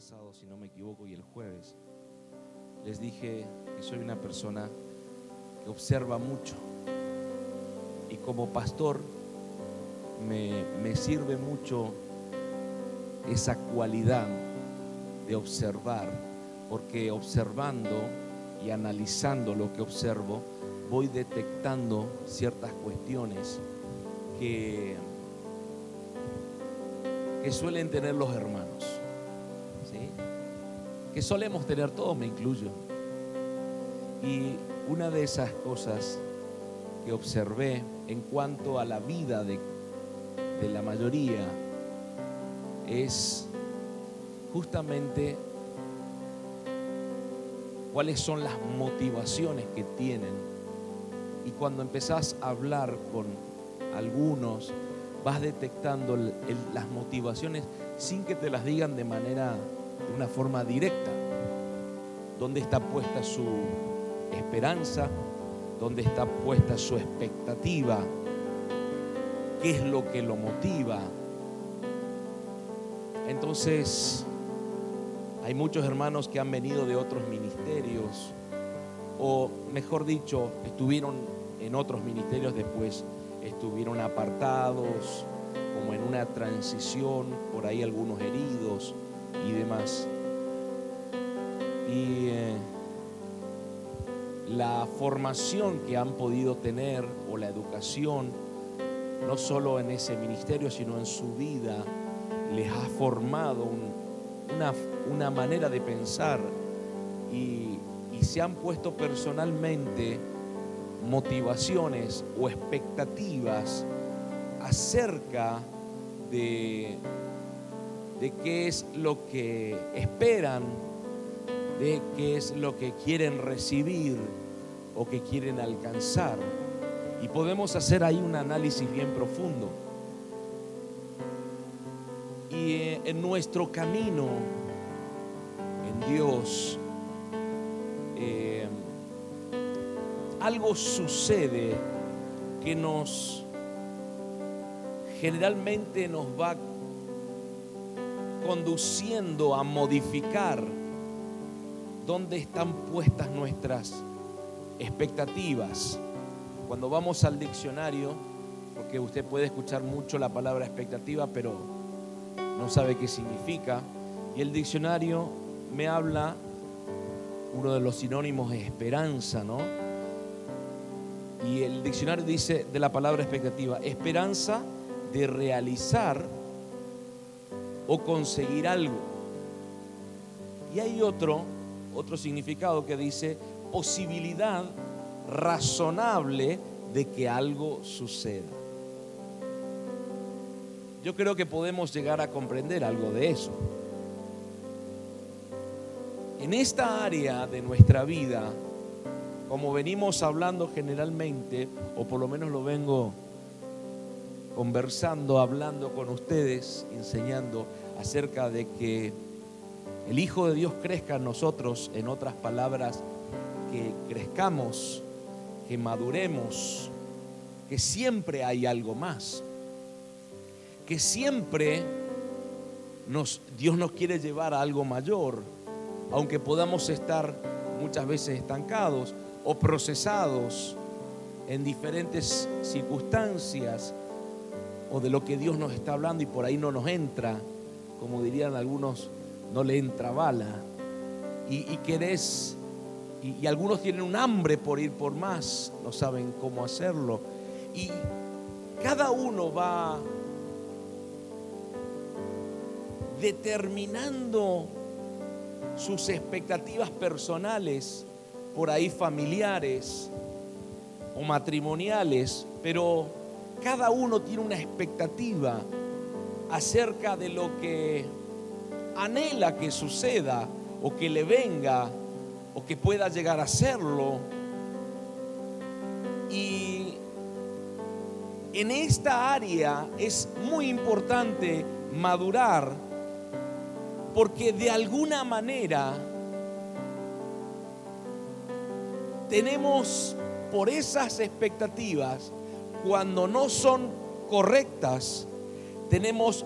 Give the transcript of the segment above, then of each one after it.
si no me equivoco, y el jueves, les dije que soy una persona que observa mucho. Y como pastor me, me sirve mucho esa cualidad de observar, porque observando y analizando lo que observo, voy detectando ciertas cuestiones que, que suelen tener los hermanos. Que solemos tener todos, me incluyo. Y una de esas cosas que observé en cuanto a la vida de, de la mayoría es justamente cuáles son las motivaciones que tienen. Y cuando empezás a hablar con algunos, vas detectando las motivaciones sin que te las digan de manera, una forma directa. ¿Dónde está puesta su esperanza? ¿Dónde está puesta su expectativa? ¿Qué es lo que lo motiva? Entonces, hay muchos hermanos que han venido de otros ministerios, o mejor dicho, estuvieron en otros ministerios después, estuvieron apartados, como en una transición, por ahí algunos heridos y demás. Y eh, la formación que han podido tener o la educación, no solo en ese ministerio, sino en su vida, les ha formado un- una, una manera de pensar y se han puesto personalmente motivaciones o expectativas acerca de, de qué es lo que esperan, de qué es lo que quieren recibir o que quieren alcanzar. Y podemos hacer ahí un análisis bien profundo. Y eh, en nuestro camino en Dios, eh, algo sucede que nos generalmente nos va conduciendo a modificar dónde están puestas nuestras expectativas. Cuando vamos al diccionario, porque usted puede escuchar mucho la palabra expectativa, pero no sabe qué significa, y el diccionario me habla, uno de los sinónimos es esperanza, ¿no? Y el diccionario dice de la palabra expectativa, esperanza de realizar o conseguir algo. Y hay otro, otro significado que dice posibilidad razonable de que algo suceda. Yo creo que podemos llegar a comprender algo de eso. En esta área de nuestra vida, como venimos hablando generalmente, o por lo menos lo vengo conversando, hablando con ustedes, enseñando acerca de que el Hijo de Dios crezca en nosotros, en otras palabras, que crezcamos, que maduremos, que siempre hay algo más, que siempre Dios nos quiere llevar a algo mayor, aunque podamos estar muchas veces estancados o procesados en diferentes circunstancias o de lo que Dios nos está hablando y por ahí no nos entra, como dirían algunos, no le entra bala. Y, y querés, y, y algunos tienen un hambre por ir por más, no saben cómo hacerlo. Y cada uno va determinando sus expectativas personales, por ahí familiares o matrimoniales, pero cada uno tiene una expectativa acerca de lo que anhela que suceda o que le venga o que pueda llegar a serlo. Y en esta área es muy importante madurar porque de alguna manera tenemos por esas expectativas, cuando no son correctas, tenemos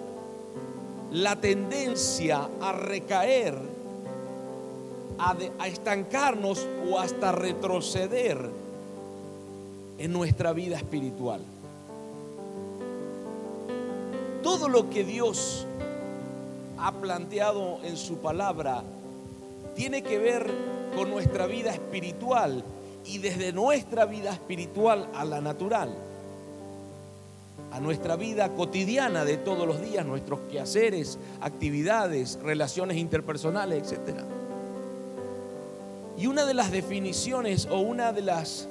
la tendencia a recaer, a, estancarnos o hasta retroceder en nuestra vida espiritual. Todo lo que Dios ha planteado en su palabra tiene que ver con nuestra vida espiritual y desde nuestra vida espiritual a la natural, a nuestra vida cotidiana de todos los días, nuestros quehaceres, actividades, relaciones interpersonales, etc. Y una de las definiciones o una de las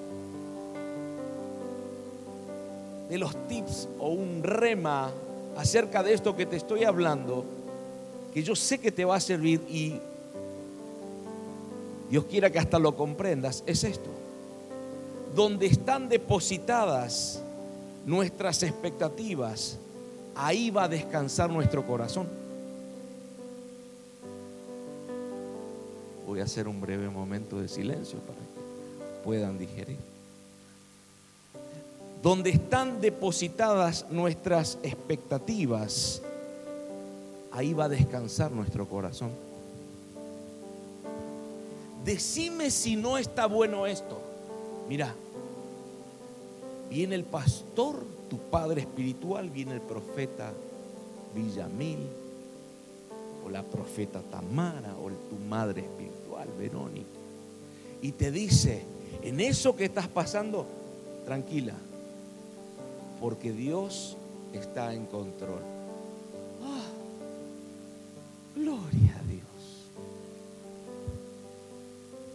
de los tips o un rema acerca de esto que te estoy hablando, que yo sé que te va a servir y Dios quiera que hasta lo comprendas, es esto. Donde están depositadas nuestras expectativas, ahí va a descansar nuestro corazón. Voy a hacer un breve momento de silencio para que puedan digerir. Donde están depositadas nuestras expectativas, ahí va a descansar nuestro corazón. Decime si no está bueno esto. Mira, viene el pastor, tu padre espiritual, viene el profeta Villamil, o la profeta Tamara, o tu madre espiritual, Verónica, y te dice, en eso que estás pasando, tranquila, porque Dios está en control. Ah, gloria a Dios.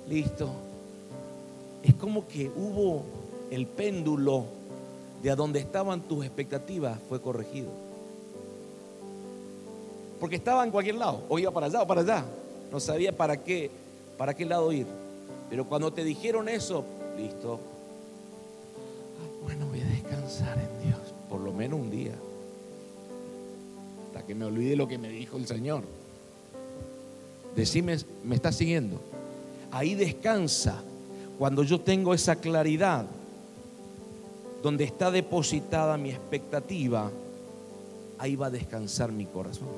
Listo. Es como que hubo el péndulo de a donde estaban tus expectativas fue corregido. Porque estaba en cualquier lado, o iba para allá o para allá. No sabía para qué, para qué lado ir. Pero cuando te dijeron eso, listo. Ah, bueno, voy a descansar en Dios, por lo menos un día. Hasta que me olvide lo que me dijo el Señor. Decime, ¿me estás siguiendo? Ahí descansa cuando yo tengo esa claridad, donde está depositada mi expectativa, ahí va a descansar mi corazón.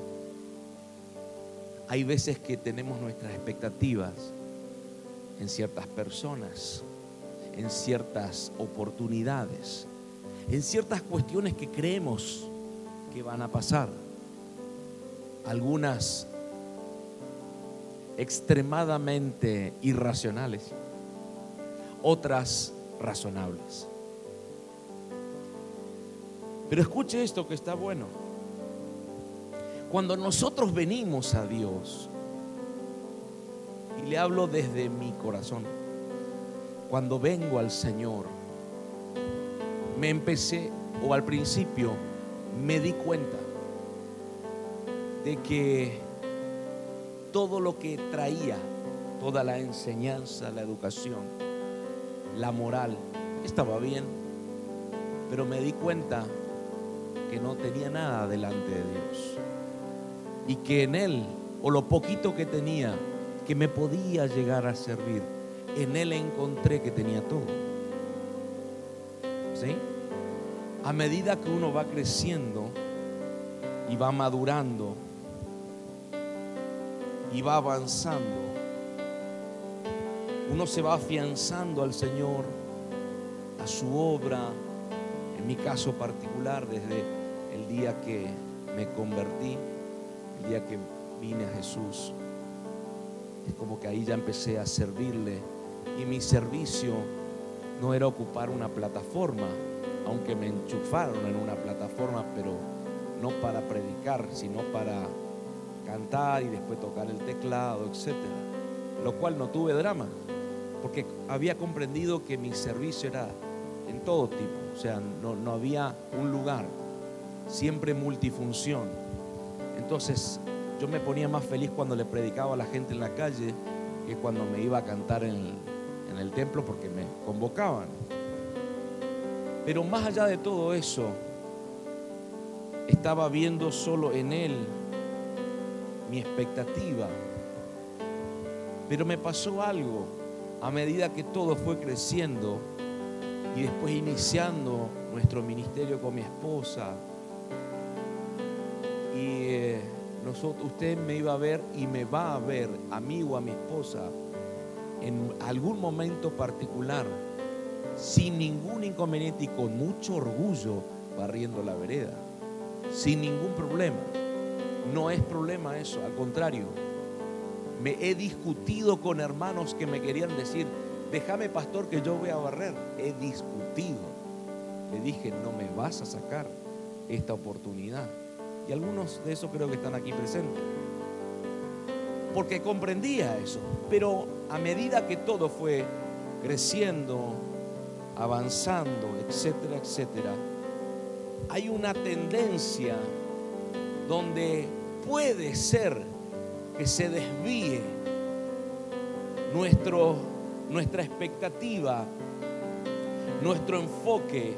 Hay veces que tenemos nuestras expectativas en ciertas personas, en ciertas oportunidades, en ciertas cuestiones que creemos que van a pasar. Algunas extremadamente irracionales, otras razonables. Pero escuche esto que está bueno. Cuando nosotros venimos a Dios, y le hablo desde mi corazón, cuando vengo al Señor, me empecé, o al principio, me di cuenta de que todo lo que traía, toda la enseñanza, la educación, la moral, estaba bien, pero me di cuenta que no tenía nada delante de Dios y que en Él, o lo poquito que tenía, que me podía llegar a servir, en Él encontré que tenía todo. ¿Sí? A medida que uno va creciendo y va madurando, y va avanzando. Uno se va afianzando al Señor, a su obra, en mi caso particular, desde el día que me convertí, el día que vine a Jesús. Es como que ahí ya empecé a servirle y mi servicio no era ocupar una plataforma, aunque me enchufaron en una plataforma, pero no para predicar, sino para cantar y después tocar el teclado, etc. Lo cual no tuve drama, porque había comprendido que mi servicio era en todo tipo, o sea, no, no había un lugar, siempre multifunción. Entonces yo me ponía más feliz cuando le predicaba a la gente en la calle que cuando me iba a cantar en el, templo porque me convocaban. Pero más allá de todo eso, estaba viendo solo en Él mi expectativa. Pero me pasó algo a medida que todo fue creciendo y después iniciando nuestro ministerio con mi esposa y eh, nosotros, usted me iba a ver y me va a ver, a mí o a mi esposa, en algún momento particular, sin ningún inconveniente y con mucho orgullo, barriendo la vereda, sin ningún problema. No es problema eso, al contrario. Me he discutido con hermanos que me querían decir, déjame pastor que yo voy a barrer. He discutido. Le dije, no me vas a sacar esta oportunidad. Y algunos de esos creo que están aquí presentes. Porque comprendía eso. Pero a medida que todo fue creciendo, avanzando, etcétera, etcétera, hay una tendencia donde puede ser que se desvíe nuestro, nuestra expectativa, nuestro enfoque,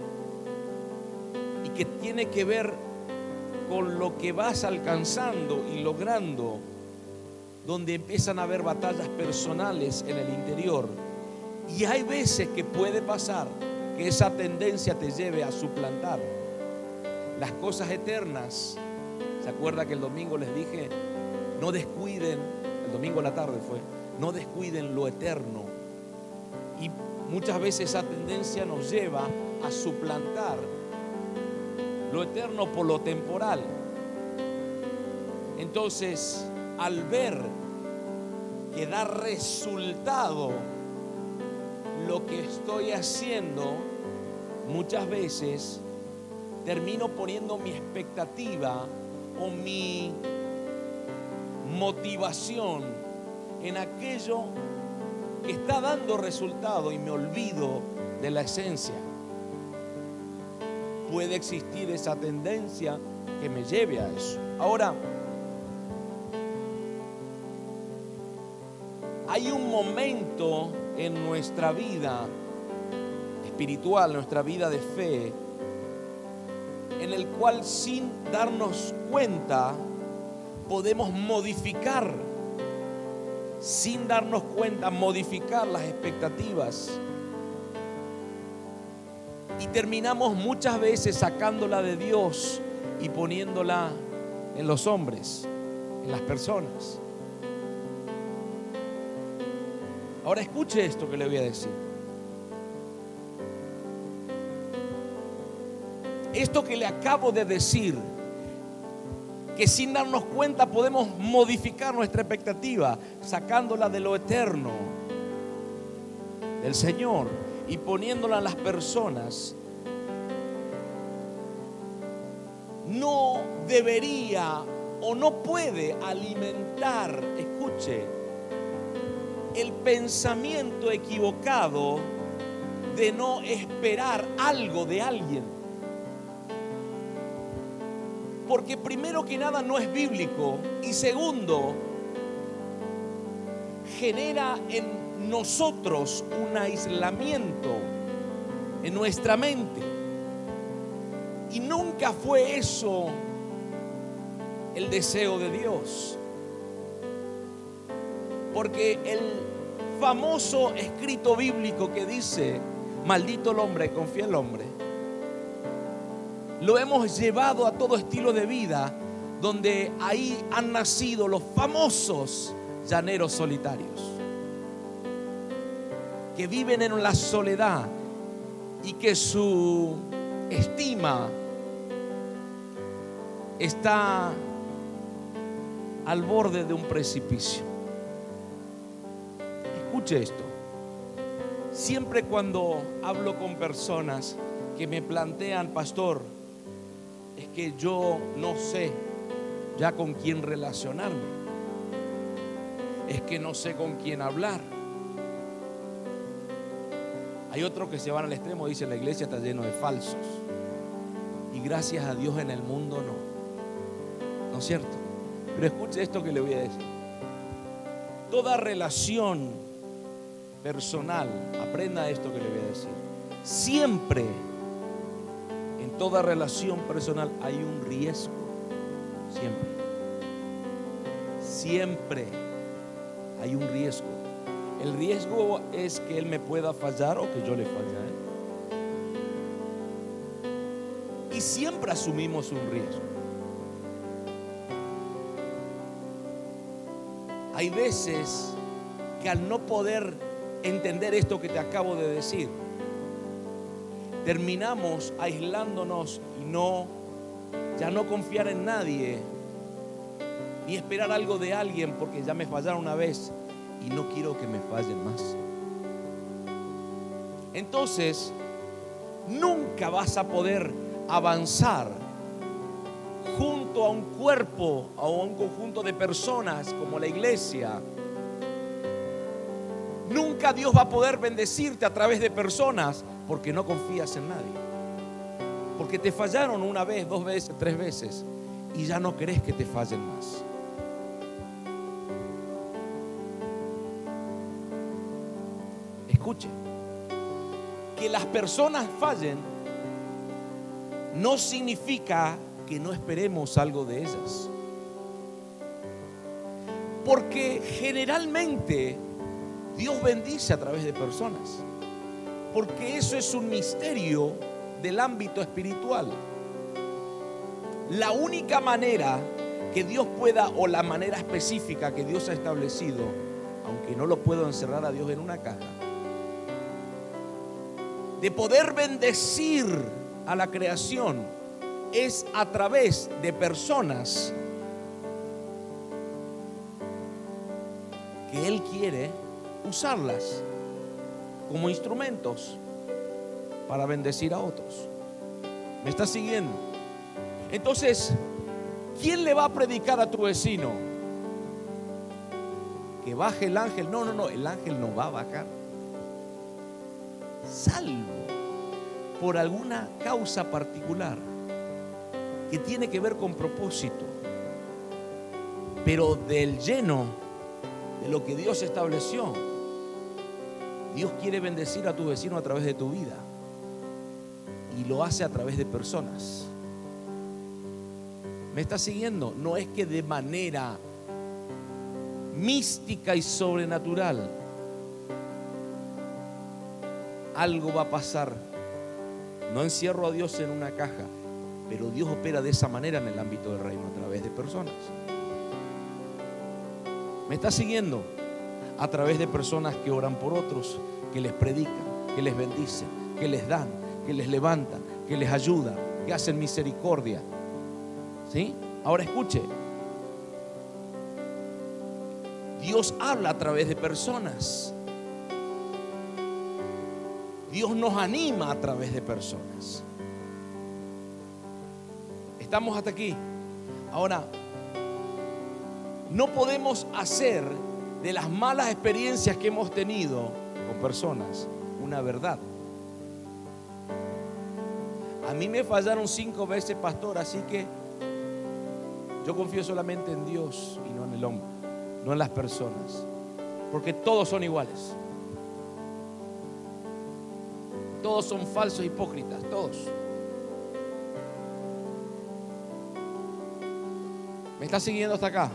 y que tiene que ver con lo que vas alcanzando y logrando, donde empiezan a haber batallas personales en el interior. Y hay veces que puede pasar que esa tendencia te lleve a suplantar las cosas eternas. ¿Se acuerda que el domingo les dije, no descuiden, el domingo a la tarde fue, no descuiden lo eterno? Y muchas veces esa tendencia nos lleva a suplantar lo eterno por lo temporal. Entonces, al ver que da resultado lo que estoy haciendo, muchas veces termino poniendo mi expectativa o mi motivación en aquello que está dando resultado y me olvido de la esencia. Puede existir esa tendencia que me lleve a eso. Ahora, hay un momento en nuestra vida espiritual, nuestra vida de fe, en el cual sin darnos cuenta podemos modificar, sin darnos cuenta, modificar las expectativas. Y terminamos muchas veces sacándola de Dios y poniéndola en los hombres, en las personas. Ahora escuche esto que le voy a decir. esto que le acabo de decir, que sin darnos cuenta podemos modificar nuestra expectativa, sacándola de lo eterno, del Señor, y poniéndola en las personas, no debería o no puede alimentar, escuche, el pensamiento equivocado de no esperar algo de alguien. Porque primero que nada no es bíblico y segundo, genera en nosotros un aislamiento en nuestra mente. Y nunca fue eso el deseo de Dios. Porque el famoso escrito bíblico que dice, maldito el hombre, confía el hombre, lo hemos llevado a todo estilo de vida, donde ahí han nacido los famosos llaneros solitarios, que viven en la soledad y que su estima está al borde de un precipicio. Escuche esto. Siempre cuando hablo con personas que me plantean, pastor, es que yo no sé ya con quién relacionarme. Es que no sé con quién hablar. Hay otros que se van al extremo, dice la iglesia está lleno de falsos. Y gracias a Dios en el mundo no. ¿No es cierto? Pero escuche esto que le voy a decir. Toda relación personal, aprenda esto que le voy a decir. Siempre toda relación personal hay un riesgo. Siempre. Siempre hay un riesgo. El riesgo es que Él me pueda fallar o que yo le falle a Él. Y siempre asumimos un riesgo. Hay veces que al no poder entender esto que te acabo de decir, terminamos aislándonos y no, ya no confiar en nadie, ni esperar algo de alguien porque ya me fallaron una vez y no quiero que me fallen más. Entonces, nunca vas a poder avanzar junto a un cuerpo o a un conjunto de personas como la iglesia. Nunca Dios va a poder bendecirte a través de personas porque no confías en nadie. Porque te fallaron una vez, dos veces, tres veces y ya no querés que te fallen más. Que las personas fallen no significa que no esperemos algo de ellas. Porque generalmente Dios bendice a través de personas. Porque eso es un misterio del ámbito espiritual. La única manera que Dios pueda, o la manera específica que Dios ha establecido, aunque no lo puedo encerrar a Dios en una caja, de poder bendecir a la creación es a través de personas que Él quiere usarlas como instrumentos para bendecir a otros. ¿Me está siguiendo? Entonces, ¿quién le va a predicar a tu vecino? Que baje el ángel. No, no, no, el ángel no va a bajar. Salvo por alguna causa particular que tiene que ver con propósito. Pero del lleno de lo que Dios estableció, Dios quiere bendecir a tu vecino a través de tu vida. Y lo hace a través de personas. ¿Me está siguiendo? No es que de manera mística y sobrenatural algo va a pasar. No encierro a Dios en una caja, pero Dios opera de esa manera en el ámbito del reino, a través de personas. ¿Me está siguiendo? A través de personas que oran por otros, que les predican, que les bendicen, que les dan, que les levantan, que les ayudan, que hacen misericordia. ¿Sí? Ahora escuche. Dios habla a través de personas. Dios nos anima a través de personas. Estamos hasta aquí. Ahora, no podemos hacer de las malas experiencias que hemos tenido con personas una verdad. A mí me fallaron cinco veces, pastor, así que yo confío solamente en Dios y no en el hombre, no en las personas, porque todos son iguales. Todos son falsos, hipócritas, todos. ¿Me está siguiendo hasta acá?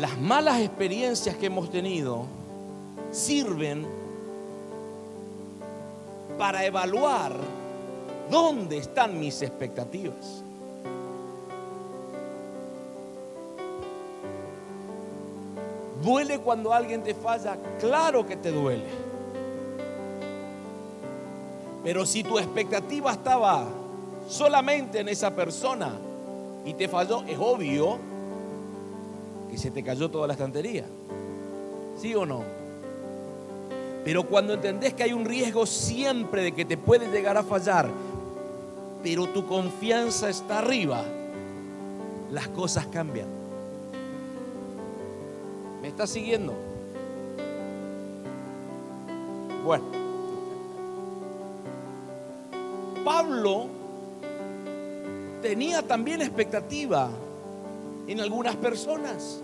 Las malas experiencias que hemos tenido sirven para evaluar dónde están mis expectativas. ¿Duele cuando alguien te falla? Claro que te duele. Pero si tu expectativa estaba solamente en esa persona y te falló, es obvio que se te cayó toda la estantería. ¿Sí o no? Pero cuando entendés que hay un riesgo siempre de que te puede llegar a fallar, pero tu confianza está arriba, las cosas cambian. ¿Me estás siguiendo? Bueno, Pablo tenía también expectativa en algunas personas,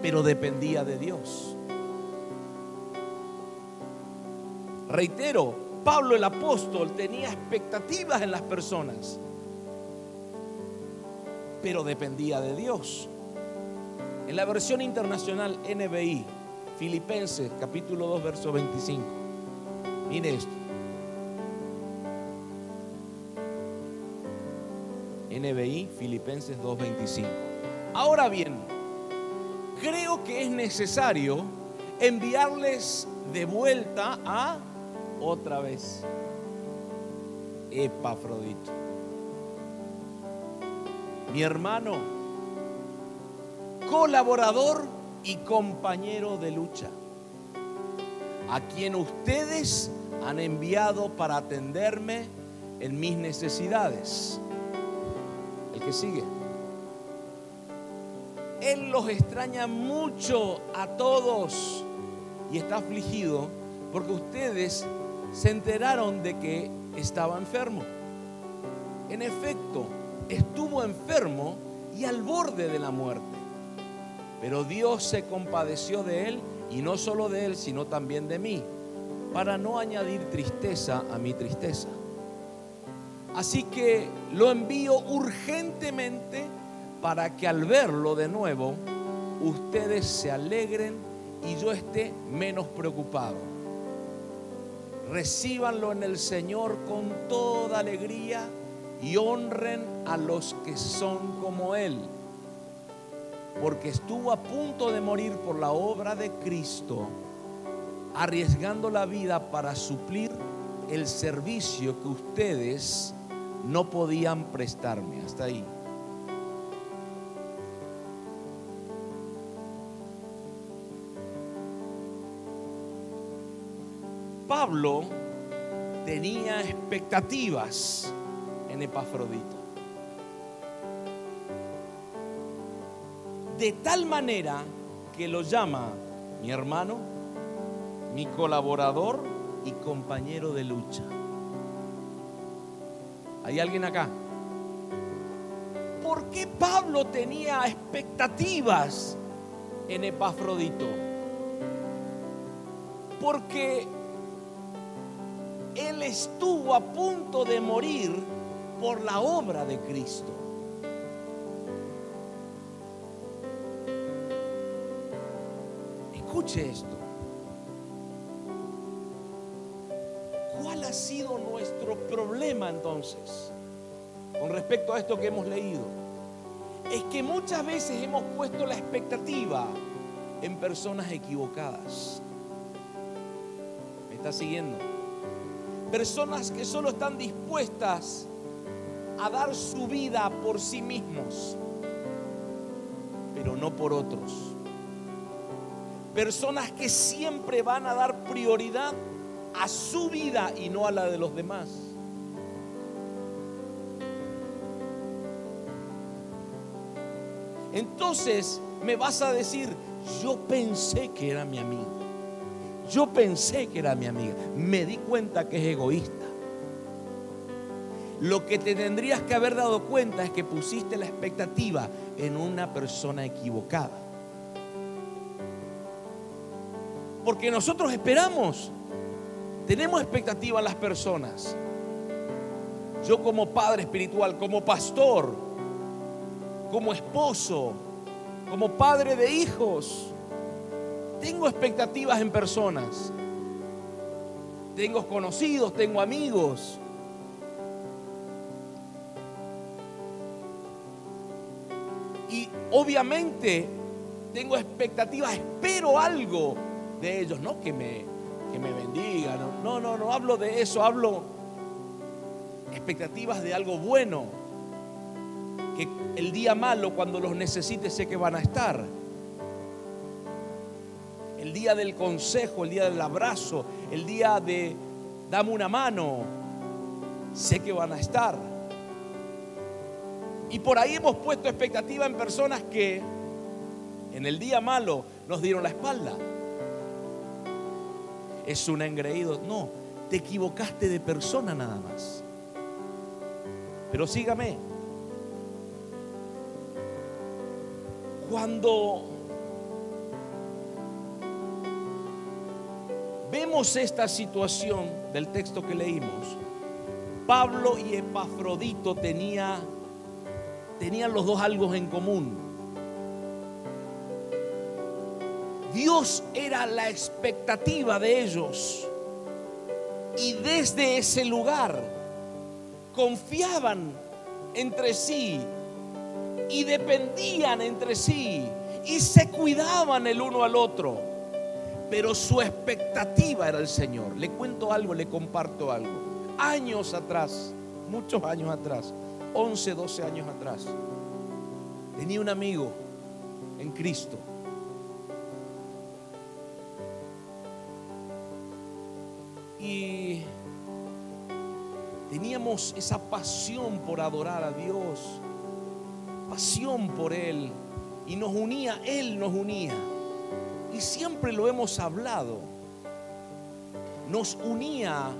pero dependía de Dios. Reitero, Pablo el apóstol tenía expectativas en las personas, pero dependía de Dios. En la versión internacional NBI, Filipenses capítulo 2, verso 25. Mire esto. NBI, Filipenses 2.25. Ahora bien, creo que es necesario enviarles de vuelta a otra vez Epafrodito. Mi hermano, colaborador y compañero de lucha, a quien ustedes han enviado para atenderme en mis necesidades. Sigue. Él los extraña mucho a todos y está afligido porque ustedes se enteraron de que estaba enfermo. En efecto, estuvo enfermo y al borde de la muerte. Pero Dios se compadeció de él y no solo de él, sino también de mí, para no añadir tristeza a mi tristeza. Así que lo envío urgentemente para que al verlo de nuevo, ustedes se alegren y yo esté menos preocupado. Recíbanlo en el Señor con toda alegría y honren a los que son como Él, porque estuvo a punto de morir por la obra de Cristo, arriesgando la vida para suplir el servicio que ustedes no podían prestarme. Hasta ahí. Pablo tenía expectativas en Epafrodito. De tal manera que lo llama mi hermano, mi colaborador y compañero de lucha. ¿Hay alguien acá? ¿Por qué Pablo tenía expectativas en Epafrodito? Porque él estuvo a punto de morir por la obra de Cristo. Escuche esto. ¿Cuál ha sido nuestro problema entonces con respecto a esto que hemos leído? Es que muchas veces hemos puesto la expectativa en personas equivocadas. ¿Me está siguiendo? Personas que solo están dispuestas a dar su vida por sí mismos, pero no por otros. Personas que siempre van a dar prioridad a su vida y no a la de los demás. Entonces me vas a decir, yo pensé que era mi amigo. Yo pensé que era mi amiga. Me di cuenta que es egoísta. Lo que te tendrías que haber dado cuenta es que pusiste la expectativa en una persona equivocada. Porque nosotros esperamos, tenemos expectativa en las personas. Yo como padre espiritual, como pastor, como esposo, como padre de hijos, tengo expectativas en personas. Tengo conocidos, tengo amigos. Y obviamente tengo expectativas, espero algo de ellos, no que me, que me bendigan, no, no, no hablo de eso, hablo expectativas de algo bueno, que el día malo cuando los necesite sé que van a estar el día del consejo, el día del abrazo, el día de dame una mano, sé que van a estar. Y por ahí hemos puesto expectativa en personas que en el día malo nos dieron la espalda. Es un engreído. No, te equivocaste de persona nada más. Pero sígame. Cuando vemos esta situación del texto que leímos, Pablo y Epafrodito tenía, tenían los dos algo en común. Dios era la expectativa de ellos. Y desde ese lugar confiaban entre sí y dependían entre sí y se cuidaban el uno al otro. Pero su expectativa era el Señor. Le cuento algo, le comparto algo. Años atrás, muchos años atrás, 11, 12 años atrás, tenía un amigo en Cristo. Y teníamos esa pasión por adorar a Dios, pasión por Él, y nos unía, Él nos unía. Y siempre lo hemos hablado, nos unía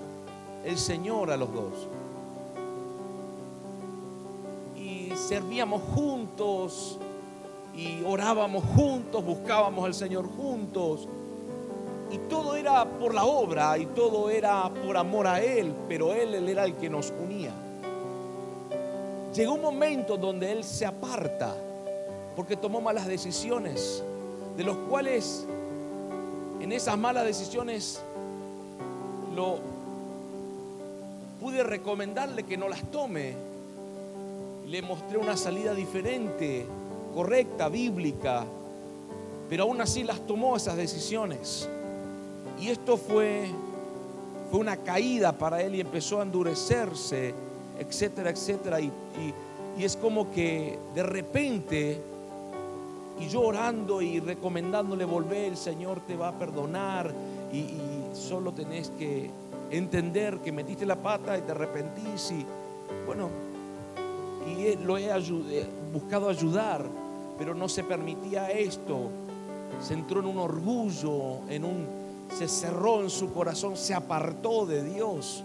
el Señor a los dos. Y servíamos juntos, y orábamos juntos, buscábamos al Señor juntos. Y todo era por la obra y todo era por amor a Él, pero Él, era el que nos unía. Llegó un momento donde Él se aparta porque tomó malas decisiones, de los cuales en esas malas decisiones lo pude recomendarle que no las tome. Le mostré una salida diferente correcta, bíblica, pero aún así las tomó esas decisiones. Y esto fue, fue una caída para él y empezó a endurecerse, etcétera, etcétera. Y, y es como que de repente, y yo orando y recomendándole volver, el Señor te va a perdonar y, solo tenés que entender que metiste la pata y te arrepentís y bueno, y lo he buscado ayudar pero no se permitía esto. Se entró en un orgullo, en un se cerró en su corazón, se apartó de Dios.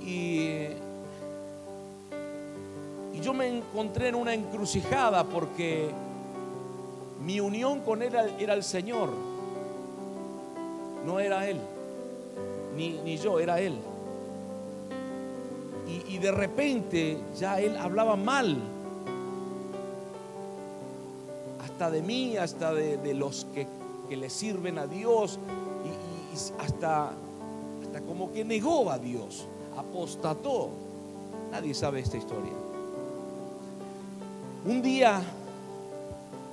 Y, yo me encontré en una encrucijada porque mi unión con él era el Señor, no era Él, ni, ni yo, era Él. Y, y de repente ya Él hablaba mal de mí, hasta de, los que, le sirven a Dios y, hasta, hasta como que negó a Dios, apostató. Nadie sabe esta historia. Un día,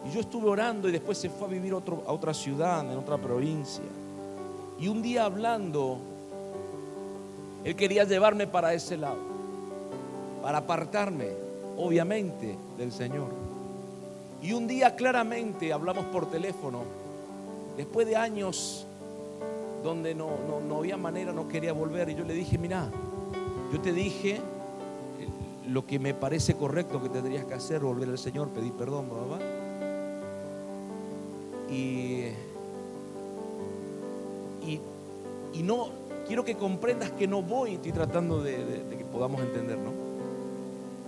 y yo estuve orando y después se fue a vivir otro, a otra ciudad, en otra provincia. Y un día hablando, él quería llevarme para ese lado, para apartarme, obviamente, del Señor. Y un día claramente hablamos por teléfono, después de años donde no, había manera, no quería volver. Y yo le dije, mira, yo te dije eh, lo que me parece correcto que tendrías que hacer, volver al Señor, pedir perdón, papá. Y, y, no, quiero que comprendas que no voy, estoy tratando de, de que podamos entender, ¿no?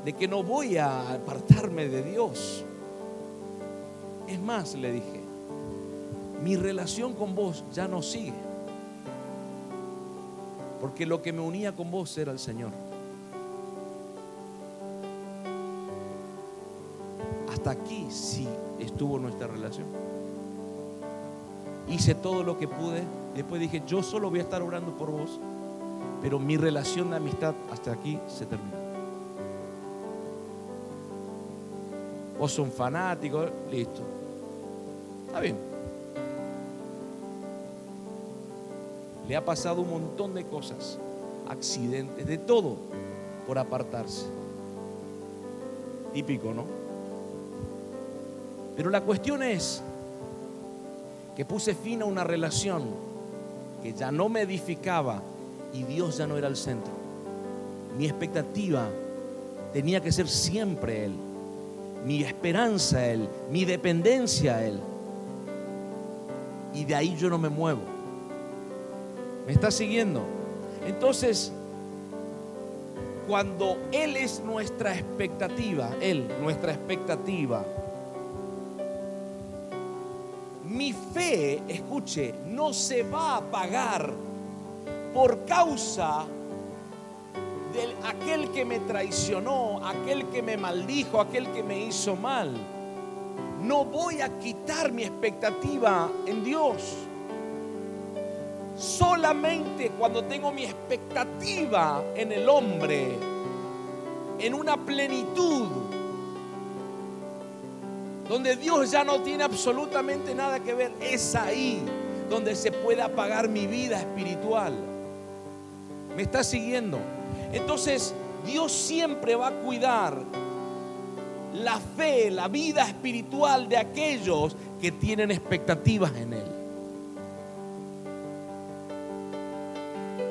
De que no voy a apartarme de Dios. Es más, le dije, mi relación con vos ya no sigue. Porque lo que me unía con vos era el Señor. Hasta aquí sí estuvo nuestra relación. Hice todo lo que pude. Después dije, yo solo voy a estar orando por vos. Pero mi relación de amistad hasta aquí se terminó. Vos son fanáticos, listo. Le ha pasado un montón de cosas, accidentes, de todo, por apartarse. Típico, ¿no? Pero la cuestión es que puse fin a una relación que ya no me edificaba y Dios ya no era el centro. Mi expectativa tenía que ser siempre Él, mi esperanza Él, mi dependencia Él y de ahí yo no me muevo. ¿Me está siguiendo? Entonces, cuando Él es nuestra expectativa, Él, nuestra expectativa, mi fe, escuche, no se va a apagar por causa de aquel que me traicionó, aquel que me maldijo, aquel que me hizo mal no voy a quitar mi expectativa en Dios. Solamente cuando tengo mi expectativa en el hombre, en una plenitud, donde Dios ya no tiene absolutamente nada que ver, es ahí donde se puede apagar mi vida espiritual. ¿Me está siguiendo? Entonces, Dios siempre va a cuidar la fe, la vida espiritual de aquellos que tienen expectativas en Él.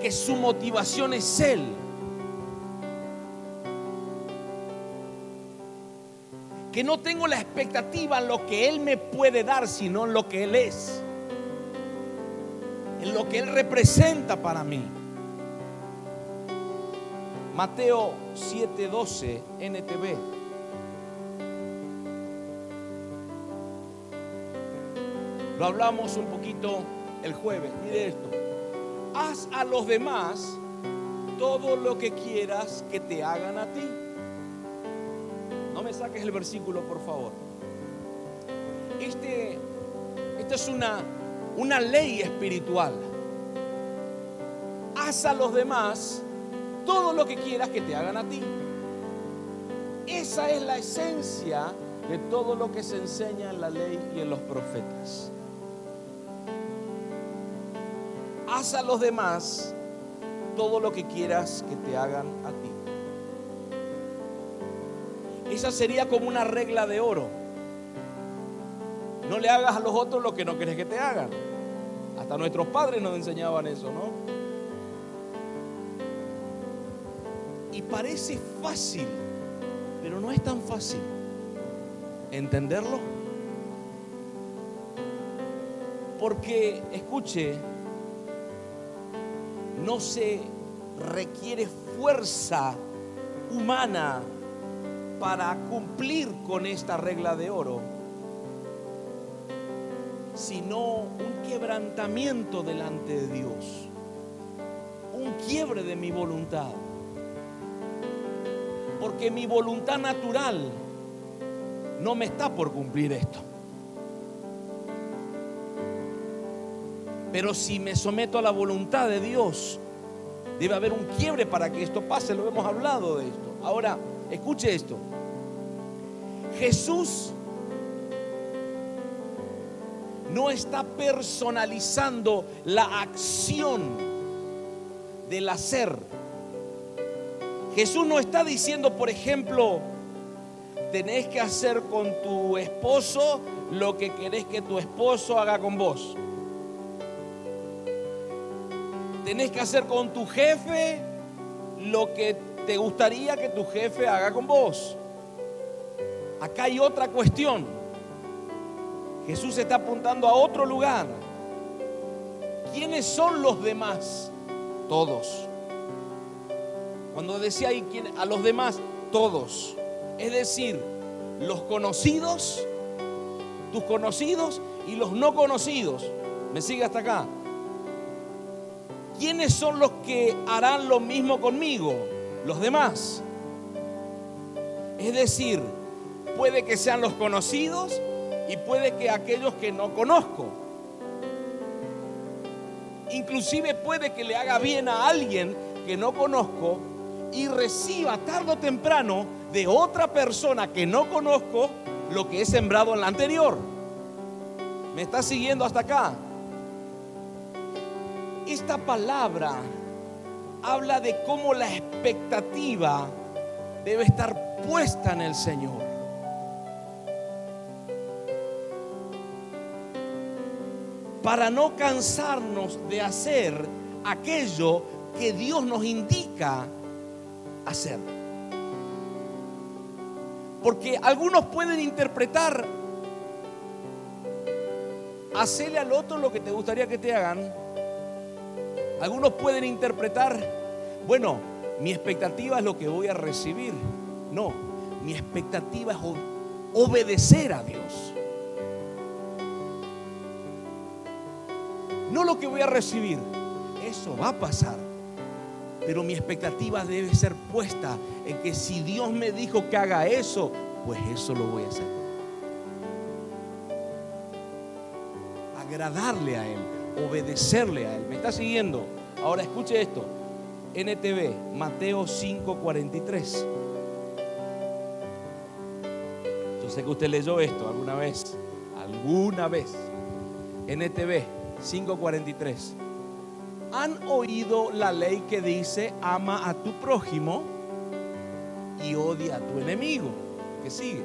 Que su motivación es Él. Que no tengo la expectativa en lo que Él me puede dar, sino en lo que Él es. En lo que Él representa para mí. Mateo 7:12 NTV. Lo hablamos un poquito el jueves. Mire esto. Haz a los demás todo lo que quieras que te hagan a ti. No me saques el versículo, por favor. Este, esta es una, una ley espiritual. Haz a los demás todo lo que quieras que te hagan a ti. Esa es la esencia de todo lo que se enseña en la ley y en los profetas. Haz a los demás todo lo que quieras que te hagan a ti. Esa sería como una regla de oro. No le hagas a los otros lo que no quieres que te hagan. Hasta nuestros padres nos enseñaban eso, ¿no? Y parece fácil, pero no es tan fácil entenderlo. Porque, escuche, no se requiere fuerza humana para cumplir con esta regla de oro, sino un quebrantamiento delante de Dios, un quiebre de mi voluntad. Porque mi voluntad natural no me está por cumplir esto. Pero si me someto a la voluntad de Dios, debe haber un quiebre para que esto pase. Lo hemos hablado de esto. Ahora, escuche esto. Jesús no está personalizando la acción del hacer. Jesús no está diciendo, por ejemplo, tenés que hacer con tu esposo lo que querés que tu esposo haga con vos. Tenés que hacer con tu jefe lo que te gustaría que tu jefe haga con vos. Acá hay otra cuestión. Jesús está apuntando a otro lugar. ¿Quiénes son los demás? Todos. Cuando decía ahí a los demás, todos. Es decir, los conocidos, tus conocidos y los no conocidos. ¿Me sigue hasta acá? ¿Quiénes son los que harán lo mismo conmigo? Los demás. Es decir, puede que sean los conocidos y puede que aquellos que no conozco. Inclusive puede que le haga bien a alguien que no conozco y reciba tarde o temprano de otra persona que no conozco lo que he sembrado en la anterior. ¿Me está siguiendo hasta acá? Esta palabra habla de cómo la expectativa debe estar puesta en el Señor. Para no cansarnos de hacer aquello que Dios nos indica hacer. Porque algunos pueden interpretar, hacerle al otro lo que te gustaría que te hagan algunos pueden interpretar, bueno, mi expectativa es lo que voy a recibir. No, mi expectativa es obedecer a Dios. No lo que voy a recibir, eso va a pasar. Pero mi expectativa debe ser puesta en que si Dios me dijo que haga eso, pues eso lo voy a hacer. Agradarle a Él obedecerle a Él. ¿Me está siguiendo? Ahora escuche esto. NTV, Mateo 5:43. Yo sé que usted leyó esto alguna vez, alguna vez. NTV 543. ¿Han oído la ley que dice ama a tu prójimo y odia a tu enemigo? Que sigue.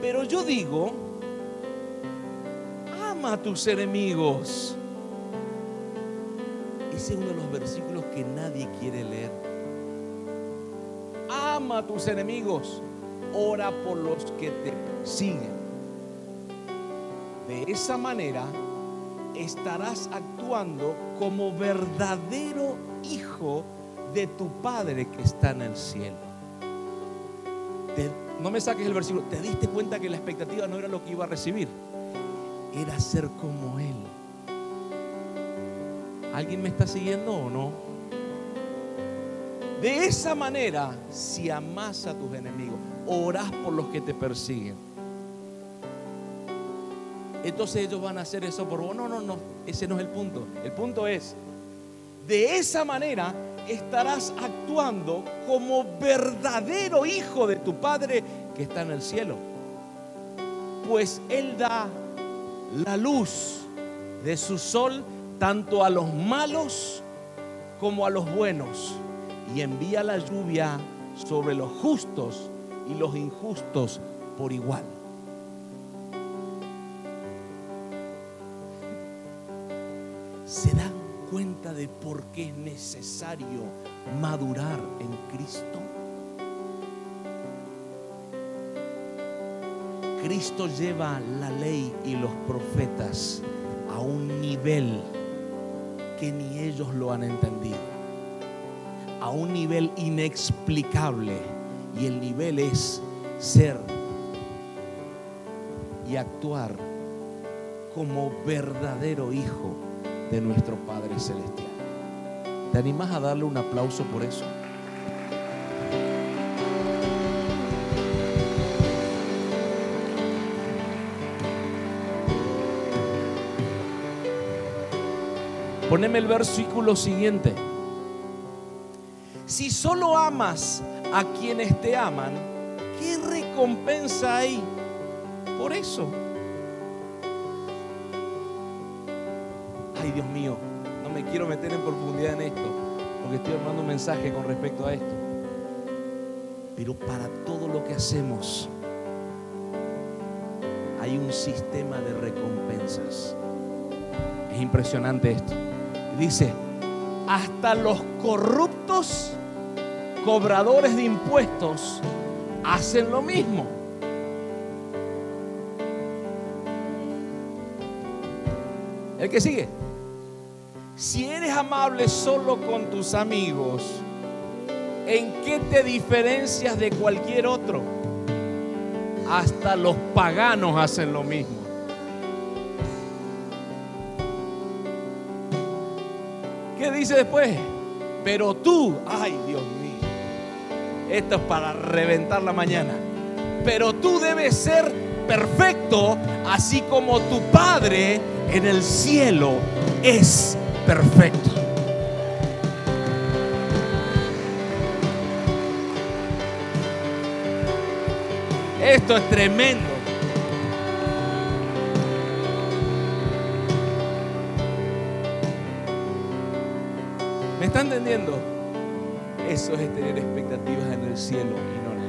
Pero yo digo, ama a tus enemigos. Ese es uno de los versículos que nadie quiere leer. Ama a tus enemigos, ora por los que te siguen. De esa manera estarás actuando como verdadero hijo de tu Padre que está en el cielo. no me saques el versículo. ¿Te diste cuenta que la expectativa no era lo que iba a recibir? Era ser como Él. ¿Alguien me está siguiendo o no? De esa manera, si amas a tus enemigos, orás por los que te persiguen. Entonces ellos van a hacer eso por vos. No, no, no. Ese no es el punto. El punto es, de esa manera estarás actuando como verdadero hijo de tu Padre que está en el cielo. Pues Él da la luz de su sol tanto a los malos como a los buenos y envía la lluvia sobre los justos y los injustos por igual. ¿Se dan cuenta de por qué es necesario madurar en Cristo? Cristo lleva la ley y los profetas a un nivel que ni ellos lo han entendido, a un nivel inexplicable. Y el nivel es ser y actuar como verdadero hijo de nuestro Padre Celestial. ¿Te animas a darle un aplauso por eso? Poneme el versículo siguiente. Si solo amas a quienes te aman, ¿qué recompensa hay por eso? Ay, Dios mío, no me quiero meter en profundidad en esto, porque estoy armando un mensaje con respecto a esto. Pero para todo lo que hacemos hay un sistema de recompensas. Es impresionante esto. Dice, hasta los corruptos cobradores de impuestos hacen lo mismo. El que sigue. Si eres amable solo con tus amigos, ¿en qué te diferencias de cualquier otro? Hasta los paganos hacen lo mismo. Dice después? Pero tú, ay Dios mío, esto es para reventar la mañana. Pero tú debes ser perfecto, así como tu Padre en el cielo es perfecto. Esto es tremendo. ¿Me está entendiendo? Eso es tener expectativas en el cielo y no en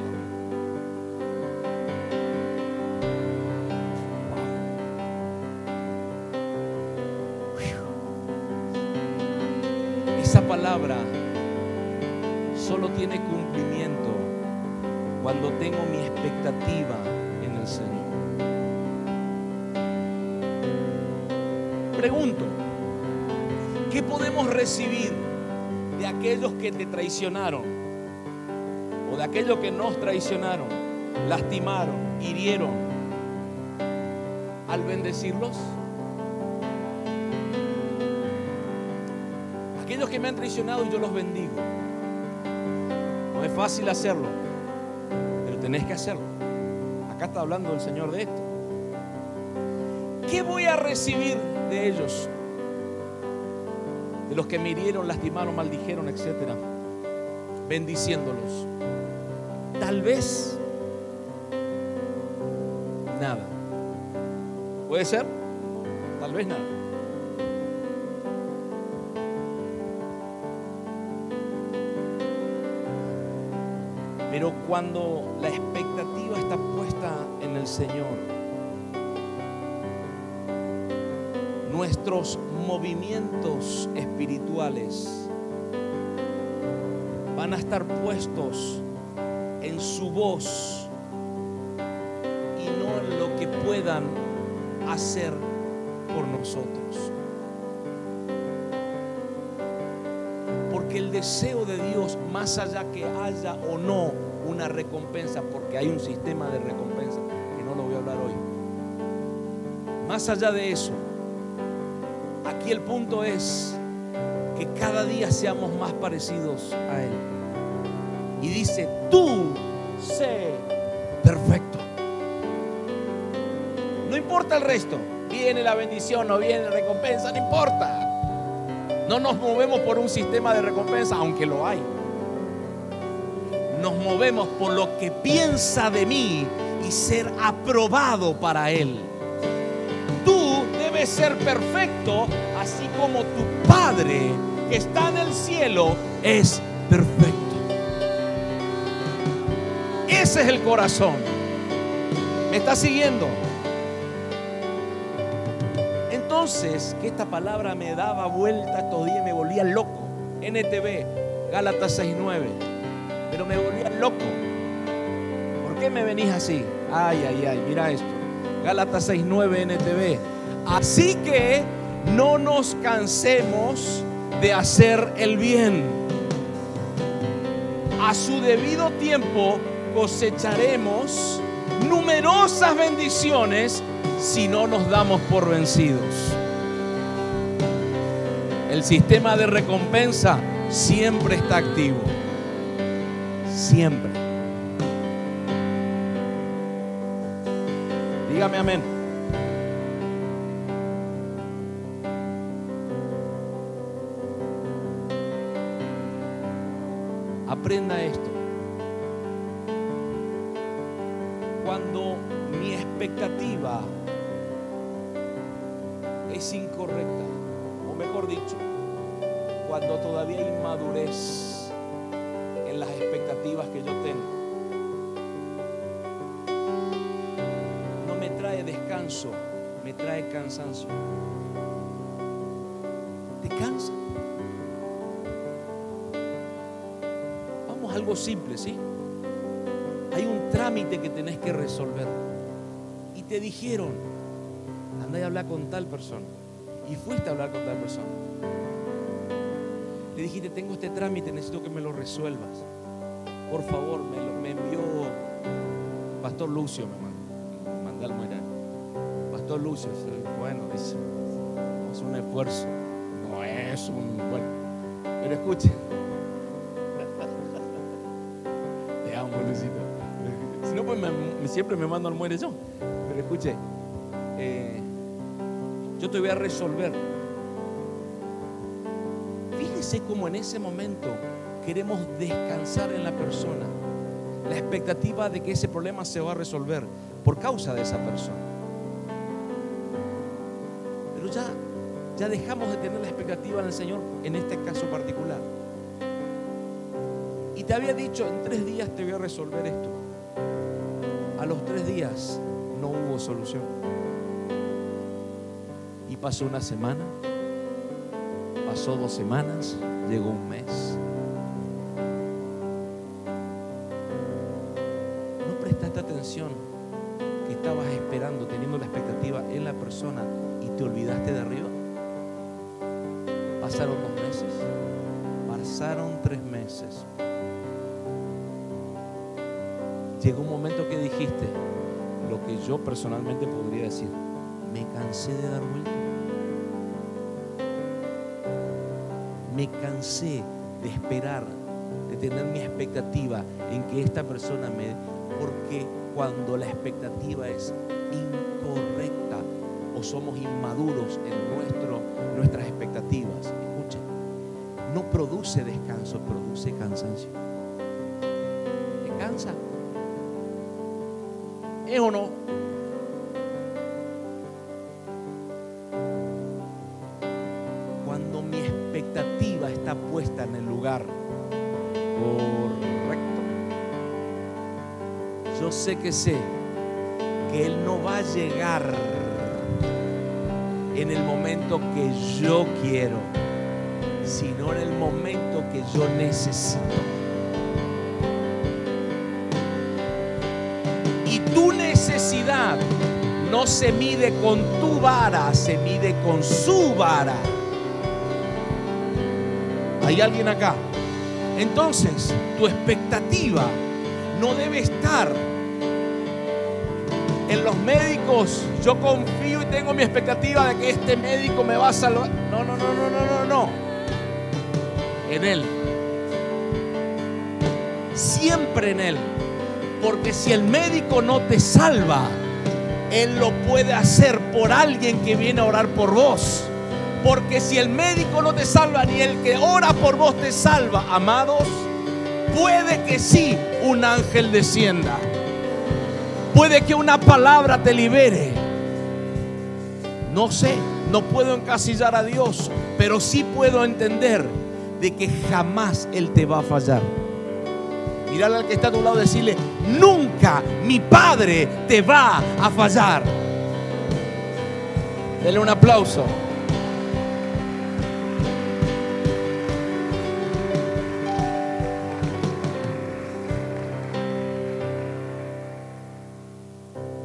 el Esa palabra solo tiene cumplimiento cuando tengo mi expectativa en el Señor. Pregunto, ¿qué podemos recibir de aquellos que te traicionaron o de aquellos que nos traicionaron, lastimaron, hirieron, al bendecirlos? Aquellos que me han traicionado yo los bendigo. No es fácil hacerlo, pero tenés que hacerlo. Acá está hablando el Señor de esto. ¿Qué voy a recibir de ellos? De los que me hirieron, lastimaron, maldijeron, etcétera. Bendiciéndolos. Tal vez nada. ¿Puede ser? Tal vez nada. Pero cuando la expectativa está puesta en el Señor, nuestros movimientos espirituales van a estar puestos en su voz y no en lo que puedan hacer por nosotros. Porque el deseo de Dios, más allá que haya o no una recompensa, porque hay un sistema de recompensa, que no lo voy a hablar hoy, más allá de eso, aquí el punto es que cada día seamos más parecidos a Él. Y dice, tú sé perfecto. No importa el resto. Viene la bendición o viene la recompensa, no importa. No nos movemos por un sistema de recompensa, aunque lo hay. Nos movemos por lo que piensa de mí y ser aprobado para Él. Tú debes ser perfecto, así como tu Padre que está en el cielo es perfecto. Ese es el corazón. ¿Me está siguiendo? Entonces, que esta palabra me daba vuelta estos días, me volvía loco. NTV, Gálatas 6.9. Pero me volvía loco. ¿Por qué me venís así? Ay, ay, ay, mira esto. Gálatas 6.9 NTV. Así que no nos cansemos de hacer el bien. A su debido tiempo cosecharemos numerosas bendiciones si no nos damos por vencidos. El sistema de recompensa siempre está activo. Siempre. Dígame amén. Aprenda esto. Cuando mi expectativa es incorrecta, o mejor dicho, cuando todavía hay inmadurez en las expectativas que yo tengo, no me trae descanso, me trae cansancio. ¿Te simple, ¿sí? Hay un trámite que tenés que resolver. Y te dijeron, anda y habla con tal persona. Y fuiste a hablar con tal persona. Le dijiste, tengo este trámite, necesito que me lo resuelvas. Por favor, me, lo, me envió Pastor Lucio, me mandó, mandé al Moirán. Pastor Lucio, bueno, dice, es un esfuerzo. No es un, bueno, pero escuche. Siempre me mando al muere yo. Pero escuche, eh, yo te voy a resolver. Fíjese cómo en ese momento queremos descansar en la persona. La expectativa de que ese problema se va a resolver por causa de esa persona. Pero ya, ya dejamos de tener la expectativa en el Señor en este caso particular. Y te había dicho, en tres días te voy a resolver esto. A los tres días no hubo solución. Y pasó una semana, pasó dos semanas, llegó un mes. ¿No prestaste atención que estabas esperando, teniendo la expectativa en la persona y te olvidaste de arriba? Pasaron dos meses, pasaron tres meses. Llegó un momento que dijiste lo que yo personalmente podría decir, me cansé de dar vuelta. Me cansé de esperar, de tener mi expectativa en que esta persona me... Porque cuando la expectativa es incorrecta o somos inmaduros en nuestro, nuestras expectativas, escuchen, no produce descanso, produce cansancio. ¿Te cansa? O no? Cuando mi expectativa está puesta en el lugar correcto, yo sé que sé que Él no va a llegar en el momento que yo quiero, sino en el momento que yo necesito. Se mide con tu vara, se mide con su vara. ¿Hay alguien acá? Entonces, tu expectativa no debe estar en los médicos. Yo confío y tengo mi expectativa de que este médico me va a salvar. No, no, no, no, no, no, no. En Él. Siempre en Él. Porque si el médico no te salva, Él lo puede hacer por alguien que viene a orar por vos. Porque si el médico no te salva, ni el que ora por vos te salva, amados, puede que sí un ángel descienda. Puede que una palabra te libere. No sé, no puedo encasillar a Dios, pero sí puedo entender de que jamás Él te va a fallar. Mirale al que está a tu lado y decirle, nunca mi Padre te va a fallar. Dele un aplauso.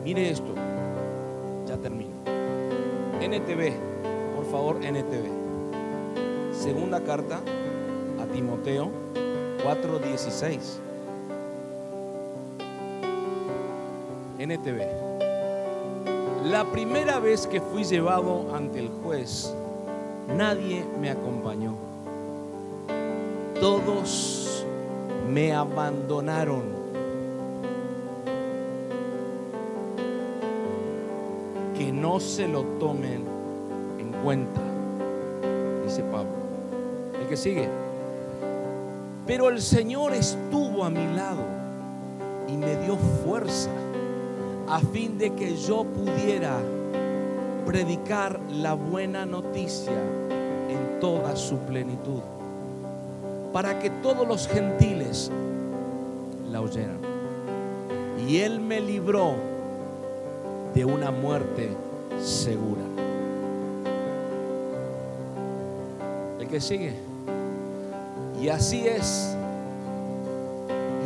Mire esto, ya termino. NTV, por favor, NTV. Segunda carta a Timoteo 4:16. NTV. La primera vez que fui llevado ante el juez, nadie me acompañó. Todos me abandonaron. Que no se lo tomen en cuenta, dice Pablo. El que sigue. Pero el Señor estuvo a mi lado y me dio fuerza a fin de que yo pudiera predicar la buena noticia en toda su plenitud, para que todos los gentiles la oyeran. Y Él me libró de una muerte segura. El que sigue. Y así es.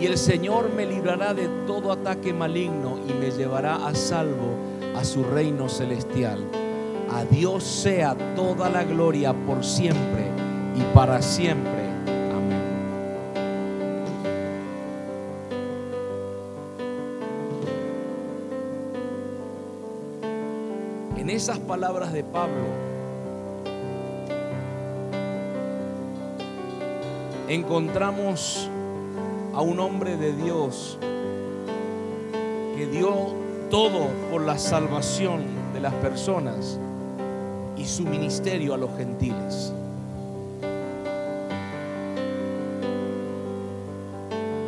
Y el Señor me librará de todo ataque maligno y me llevará a salvo a su reino celestial. A Dios sea toda la gloria por siempre y para siempre. Amén. En esas palabras de Pablo encontramos a un hombre de Dios que dio todo por la salvación de las personas y su ministerio a los gentiles.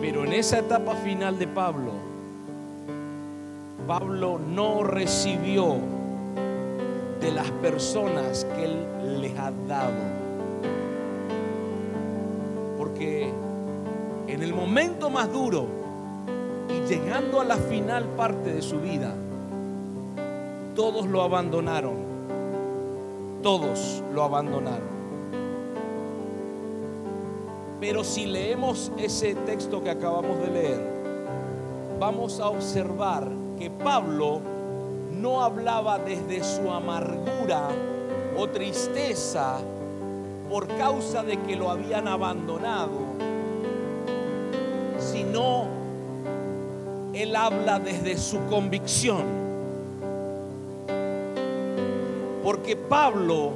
Pero en esa etapa final de Pablo, Pablo no recibió de las personas que él les ha dado. En el momento más duro y llegando a la final parte de su vida, todos lo abandonaron. Todos lo abandonaron. Pero si leemos ese texto que acabamos de leer, vamos a observar que Pablo no hablaba desde su amargura o tristeza por causa de que lo habían abandonado, sino él habla desde su convicción. Porque Pablo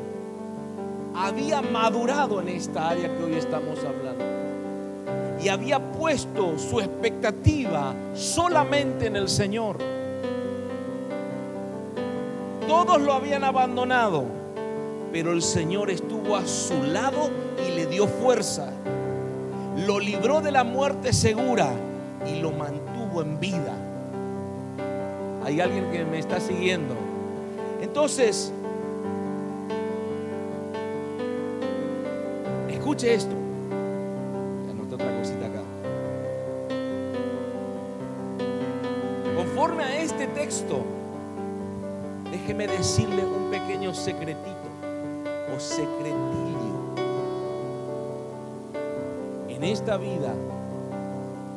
había madurado en esta área que hoy estamos hablando. Y había puesto su expectativa solamente en el Señor. Todos lo habían abandonado, pero el Señor estuvo a su lado y le dio fuerza. Lo libró de la muerte segura y lo mantuvo en vida. Hay alguien que me está siguiendo. Entonces, escuche esto. Anoté otra cosita acá. este texto, déjeme decirle un pequeño secretito o secretillo. En esta vida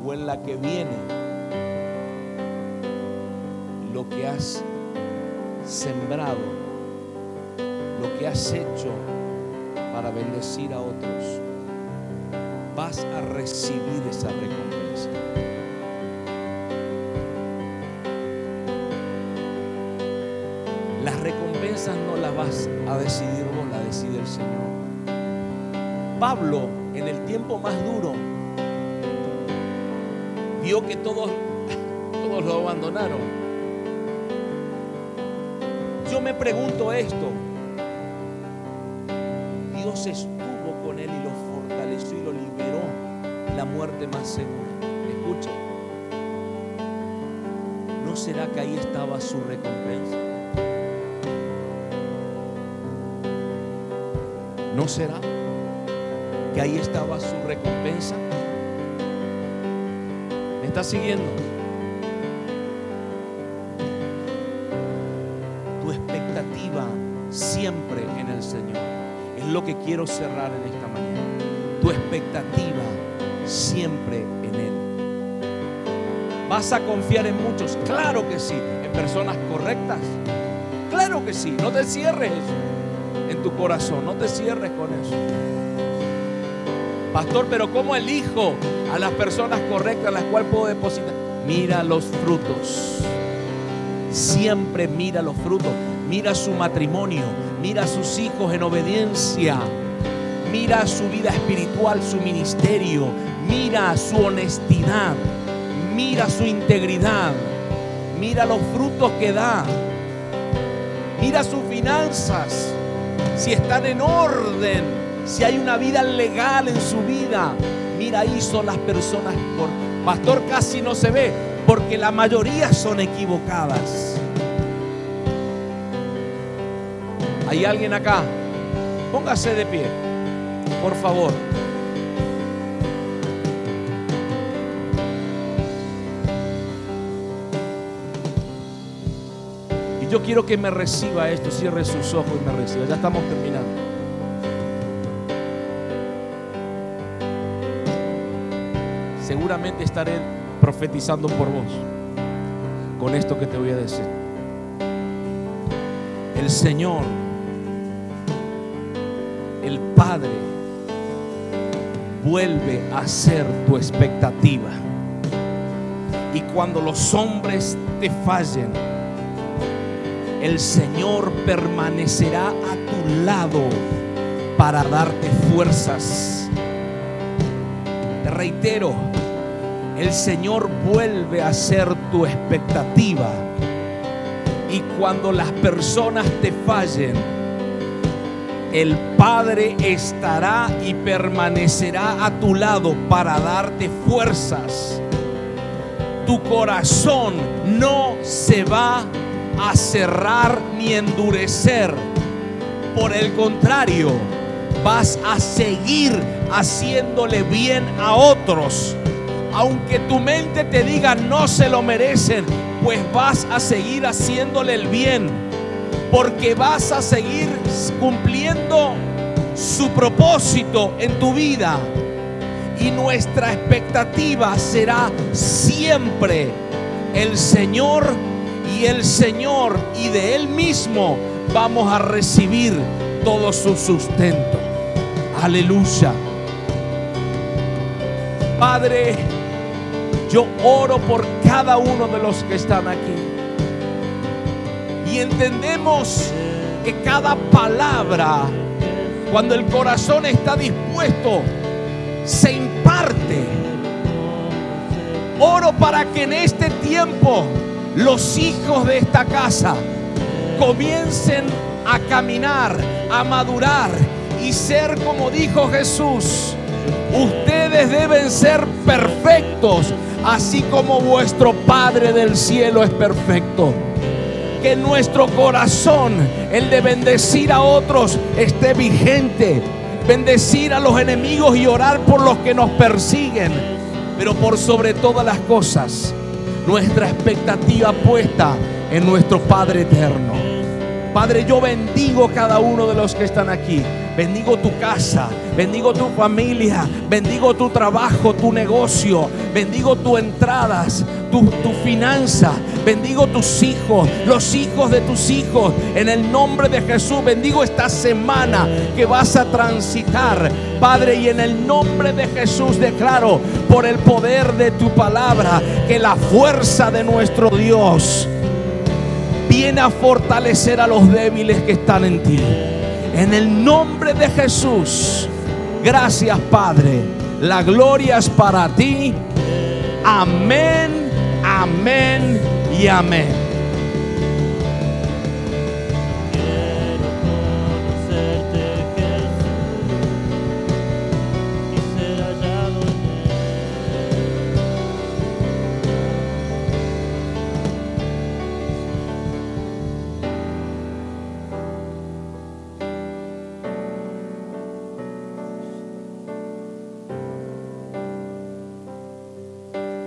o en la que viene, lo que has sembrado, lo que has hecho para bendecir a otros, vas a recibir esa recompensa. Las recompensas no las vas a decidir vos, las decide el Señor. Pablo, en el tiempo más duro, vio que todos, todos lo abandonaron. Yo me pregunto esto. Dios estuvo con él y lo fortaleció y lo liberó la muerte más segura. Escucha. ¿No será que ahí estaba su recompensa? ¿No será que ahí estaba su recompensa? ¿Me está siguiendo? Tu expectativa siempre en el Señor es lo que quiero cerrar en esta mañana. Tu expectativa siempre en Él. ¿Vas a confiar en muchos? Claro que sí. ¿En personas correctas? Claro que sí. No te cierres en tu corazón. No te cierres con eso. Pastor, pero ¿cómo elijo a las personas correctas las cuales puedo depositar? Mira los frutos. Siempre mira los frutos. Mira su matrimonio. Mira a sus hijos en obediencia. Mira su vida espiritual, su ministerio. Mira su honestidad. Mira su integridad. Mira los frutos que da. Mira sus finanzas. Si están en orden si hay una vida legal en su vida, mira, ahí son las personas por pastor casi no se ve, porque la mayoría son equivocadas. ¿Hay alguien acá? Póngase de pie, por favor. Y yo quiero que me reciba esto, cierre sus ojos y me reciba. Ya estamos terminando. Seguramente estaré profetizando por vos con esto que te voy a decir. El Señor, el Padre, vuelve a ser tu expectativa. Y cuando los hombres te fallen, el Señor permanecerá a tu lado para darte fuerzas. Te reitero, el Señor vuelve a ser tu expectativa. Y cuando las personas te fallen, el Padre estará y permanecerá a tu lado para darte fuerzas. Tu corazón no se va a cerrar ni endurecer. Por el contrario, vas a seguir haciéndole bien a otros aunque tu mente te diga no se lo merecen, pues vas a seguir haciéndole el bien, porque vas a seguir cumpliendo su propósito en tu vida. Y nuestra expectativa será siempre el Señor y el Señor y de Él mismo vamos a recibir todo su sustento. Aleluya. Padre, yo oro por cada uno de los que están aquí. Y entendemos que cada palabra, cuando el corazón está dispuesto, se imparte. Oro para que en este tiempo los hijos de esta casa comiencen a caminar, a madurar y ser como dijo Jesús. Ustedes deben ser perfectos así como vuestro Padre del cielo es perfecto. Que nuestro corazón, el de bendecir a otros, esté vigente. Bendecir a los enemigos y orar por los que nos persiguen. Pero por sobre todas las cosas, nuestra expectativa puesta en nuestro Padre eterno. Padre, yo bendigo cada uno de los que están aquí. Bendigo tu casa, bendigo tu familia, bendigo tu trabajo, tu negocio, bendigo tus entradas, tu, tu finanza, bendigo tus hijos, los hijos de tus hijos. En el nombre de Jesús, bendigo esta semana que vas a transitar, Padre, y en el nombre de Jesús declaro por el poder de tu palabra que la fuerza de nuestro Dios viene a fortalecer a los débiles que están en ti. En el nombre de Jesús. Gracias Padre. La gloria es para ti. Amén, amén y amén.